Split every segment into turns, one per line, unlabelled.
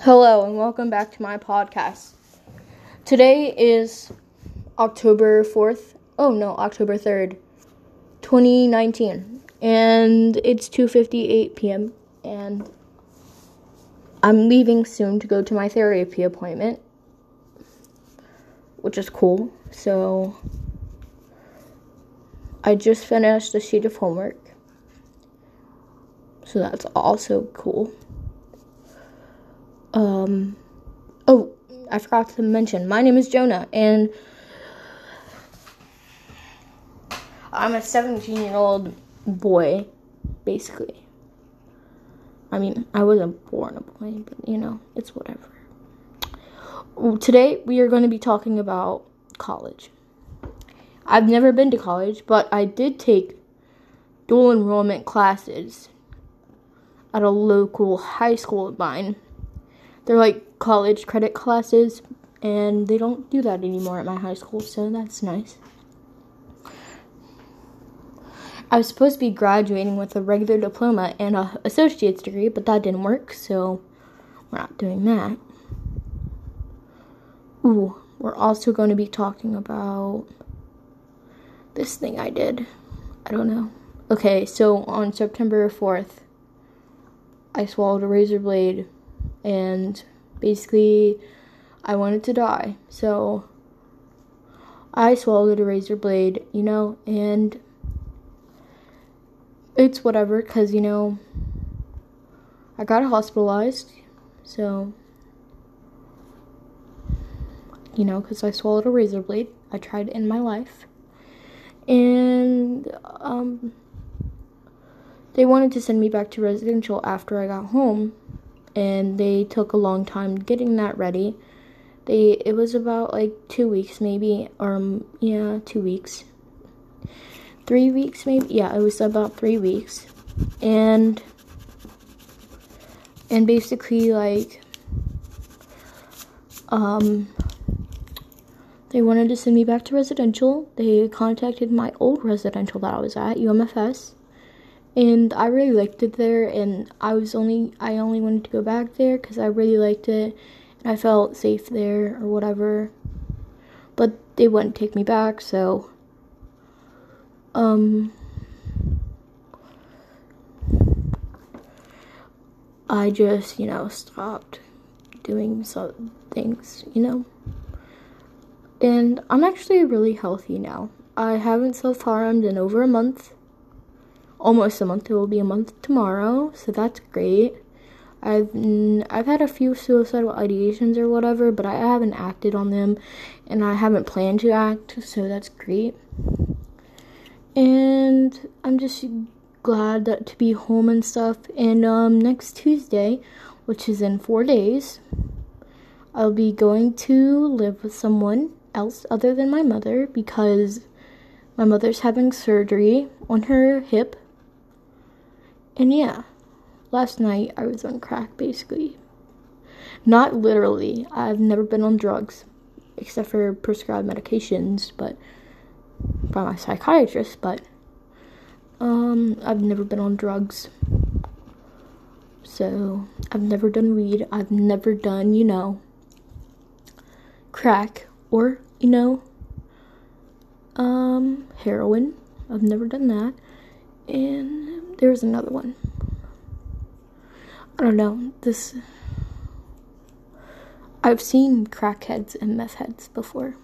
Hello, and welcome back to my podcast. Today is October 4th. Oh no, October 3rd, 2019. And it's 2:58 p.m. and I'm leaving soon to go to my therapy appointment, which is cool. So I just finished a sheet of homework. So that's also cool. Um, oh, I forgot to mention, my name is Jonah, and I'm a 17 year old boy, basically. I mean, I wasn't born a boy, but you know, it's whatever. Today, we are going to be talking about college. I've never been to college, but I did take dual enrollment classes at a local high school of mine they're like college credit classes, and they don't do that anymore at my high school, so that's nice. I was supposed to be graduating with a regular diploma and a associate's degree, but that didn't work, so we're not doing that. Ooh, we're also going to be talking about this thing I did. I don't know. Okay, so on September 4th, I swallowed a razor blade and basically I wanted to die. So I swallowed a razor blade, you know, and it's whatever cuz you know I got hospitalized. So you know, cuz I swallowed a razor blade. I tried in my life. And um they wanted to send me back to residential after I got home and they took a long time getting that ready. They it was about like 2 weeks maybe or um, yeah, 2 weeks. 3 weeks maybe. Yeah, it was about 3 weeks. And and basically like um they wanted to send me back to residential. They contacted my old residential that I was at, UMFS and I really liked it there and I was only I only wanted to go back there cuz I really liked it and I felt safe there or whatever. But they wouldn't take me back so um I just you know stopped doing some things you know? And I'm actually really healthy now. I haven't self-harmed in over a month almost a month. It will be a month tomorrow, so that's great. I've I've had a few suicidal ideations or whatever, but I haven't acted on them, and I haven't planned to act, so that's great. And I'm just glad that to be home and stuff. And um, next Tuesday, which is in four days, I'll be going to live with someone else other than my mother because my mother's having surgery on her hip and yeah, last night I was on crack basically. Not literally. I've never been on drugs except for prescribed medications, but by my psychiatrist, but um I've never been on drugs. So, I've never done weed. I've never done, you know, crack or, you know, um heroin. I've never done that. And there was another one. I don't know. This. I've seen crackheads and meth heads before.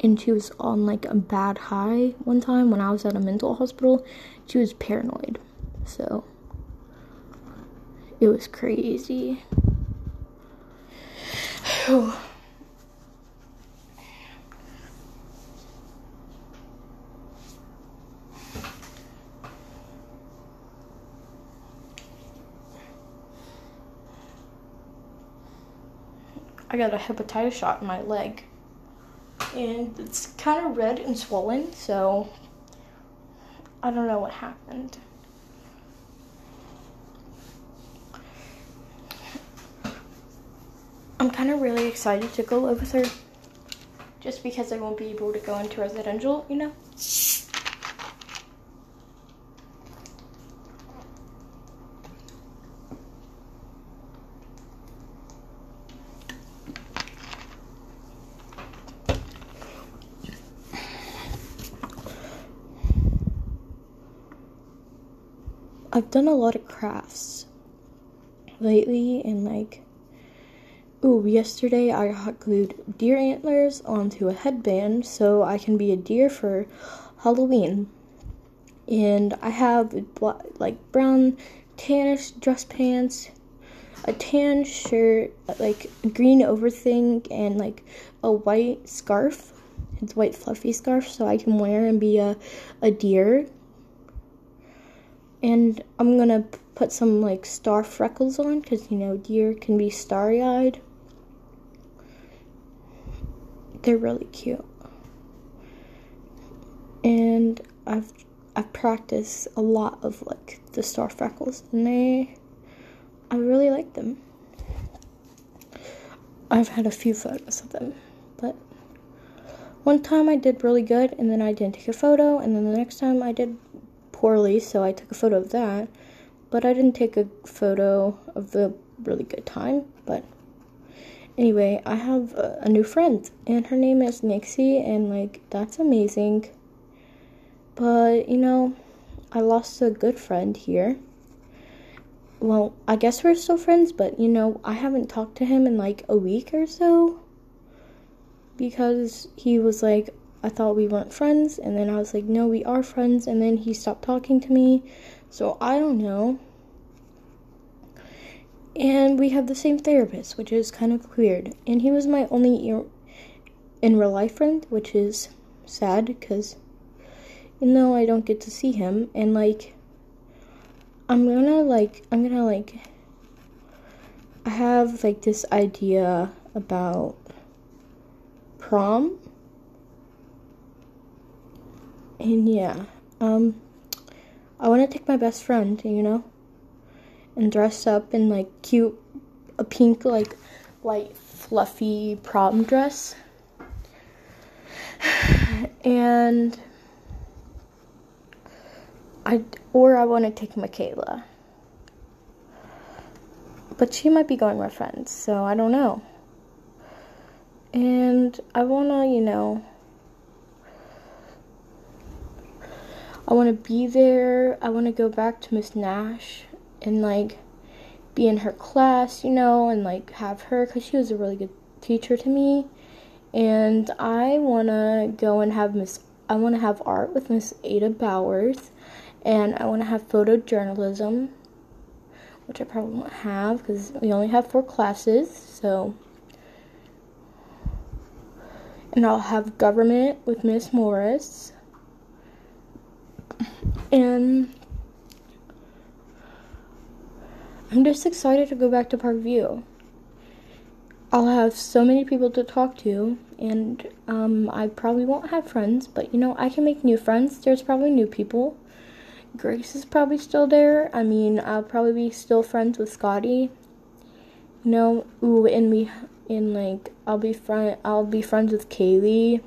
And she was on like a bad high one time when I was at a mental hospital. She was paranoid. So. It was crazy. I got a hepatitis shot in my leg. And it's kind of red and swollen, so I don't know what happened. I'm kind of really excited to go live with her just because I won't be able to go into residential, you know? I've done a lot of crafts lately and like ooh yesterday I hot glued deer antlers onto a headband so I can be a deer for Halloween. And I have like brown tannish dress pants a tan shirt like a green overthing and like a white scarf. It's white fluffy scarf so I can wear and be a, a deer and I'm gonna put some like star freckles on because you know deer can be starry eyed. They're really cute. And I've I've practiced a lot of like the star freckles and they I really like them. I've had a few photos of them, but one time I did really good and then I didn't take a photo and then the next time I did poorly, so I took a photo of that. But I didn't take a photo of the really good time. But anyway, I have a, a new friend, and her name is Nixie, and like, that's amazing. But you know, I lost a good friend here. Well, I guess we're still friends, but you know, I haven't talked to him in like a week or so because he was like, I thought we weren't friends, and then I was like, no, we are friends, and then he stopped talking to me. So I don't know. And we have the same therapist, which is kind of weird. And he was my only in real life friend, which is sad because you know I don't get to see him. And like, I'm gonna like, I'm gonna like, I have like this idea about prom and yeah, um, I want to take my best friend, you know, and dress up in like cute, a pink, like, light, fluffy prom dress. and I, or I want to take Michaela. But she might be going with friends, so I don't know. And I want to, you know, I want to be there. I want to go back to Miss Nash and like be in her class, you know, and like have her because she was a really good teacher to me. And I want to go and have Miss, I want to have art with Miss Ada Bowers. And I want to have photojournalism, which I probably won't have because we only have four classes. So, and I'll have government with Miss Morris and I'm just excited to go back to Parkview. I'll have so many people to talk to, and um, I probably won't have friends, but you know, I can make new friends. There's probably new people. Grace is probably still there. I mean, I'll probably be still friends with Scotty. You know, ooh, and we, and like, I'll be friend, I'll be friends with Kaylee.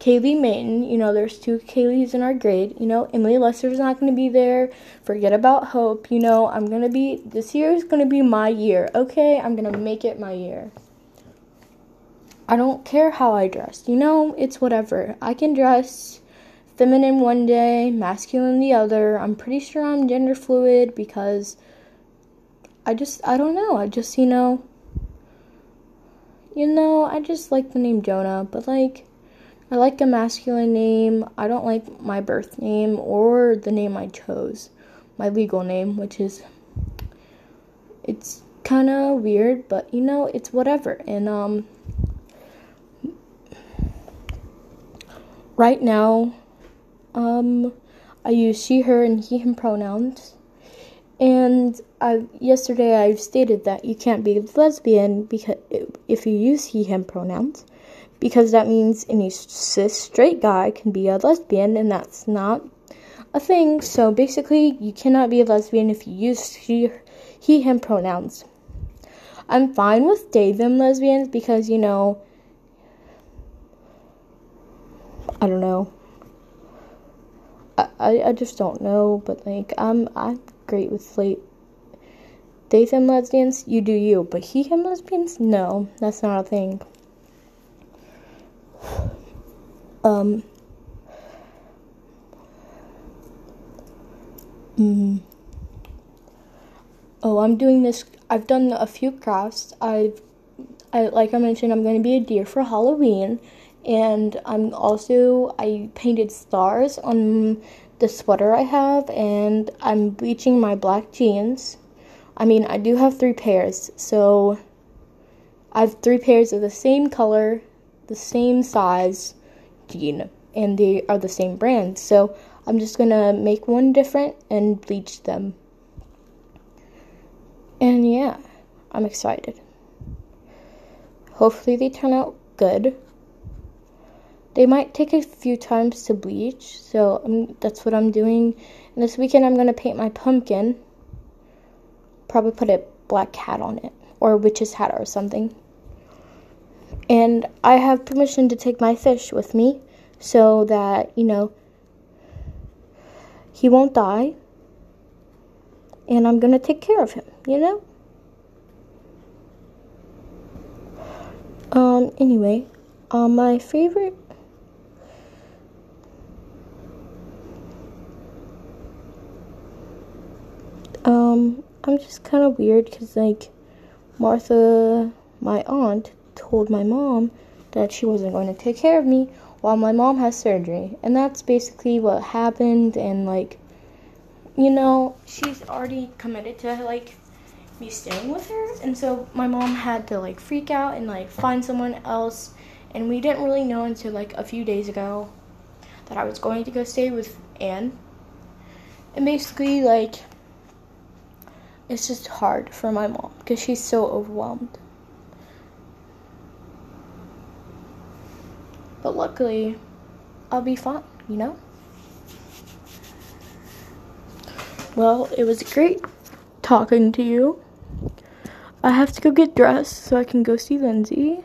Kaylee Main, you know, there's two Kayleys in our grade. You know, Emily Lester's not going to be there. Forget about Hope. You know, I'm going to be, this year is going to be my year, okay? I'm going to make it my year. I don't care how I dress. You know, it's whatever. I can dress feminine one day, masculine the other. I'm pretty sure I'm gender fluid because I just, I don't know. I just, you know, you know, I just like the name Jonah, but like, I like a masculine name. I don't like my birth name or the name I chose, my legal name, which is it's kind of weird, but you know, it's whatever. And um right now um I use she her and he him pronouns. And I yesterday I stated that you can't be lesbian because if you use he him pronouns because that means any cis straight guy can be a lesbian, and that's not a thing. So basically, you cannot be a lesbian if you use he, he him pronouns. I'm fine with they them lesbians because you know I don't know. I, I, just don't know, but like I'm I'm great with like they them lesbians, you do you, but he him lesbians, no, that's not a thing. Um, mm, Oh, I'm doing this. I've done a few crafts. I've, I like I mentioned, I'm going to be a deer for Halloween, and I'm also I painted stars on the sweater I have, and I'm bleaching my black jeans. I mean, I do have three pairs, so I have three pairs of the same color, the same size jean, and they are the same brand. So I'm just gonna make one different and bleach them. And yeah, I'm excited. Hopefully, they turn out good. They might take a few times to bleach, so I'm, that's what I'm doing. And this weekend, I'm gonna paint my pumpkin. Probably put a black hat on it, or a witch's hat or something. And I have permission to take my fish with me so that, you know, he won't die. And I'm going to take care of him, you know? Um, anyway, um, my favorite. Um, I'm just kind of weird because, like, Martha, my aunt, told my mom that she wasn't going to take care of me while my mom has surgery. And that's basically what happened and like you know, she's already committed to like me staying with her and so my mom had to like freak out and like find someone else and we didn't really know until like a few days ago that I was going to go stay with Anne. And basically like it's just hard for my mom because she's so overwhelmed. But luckily, I'll be fine, you know? Well, it was great talking to you. I have to go get dressed so I can go see Lindsay.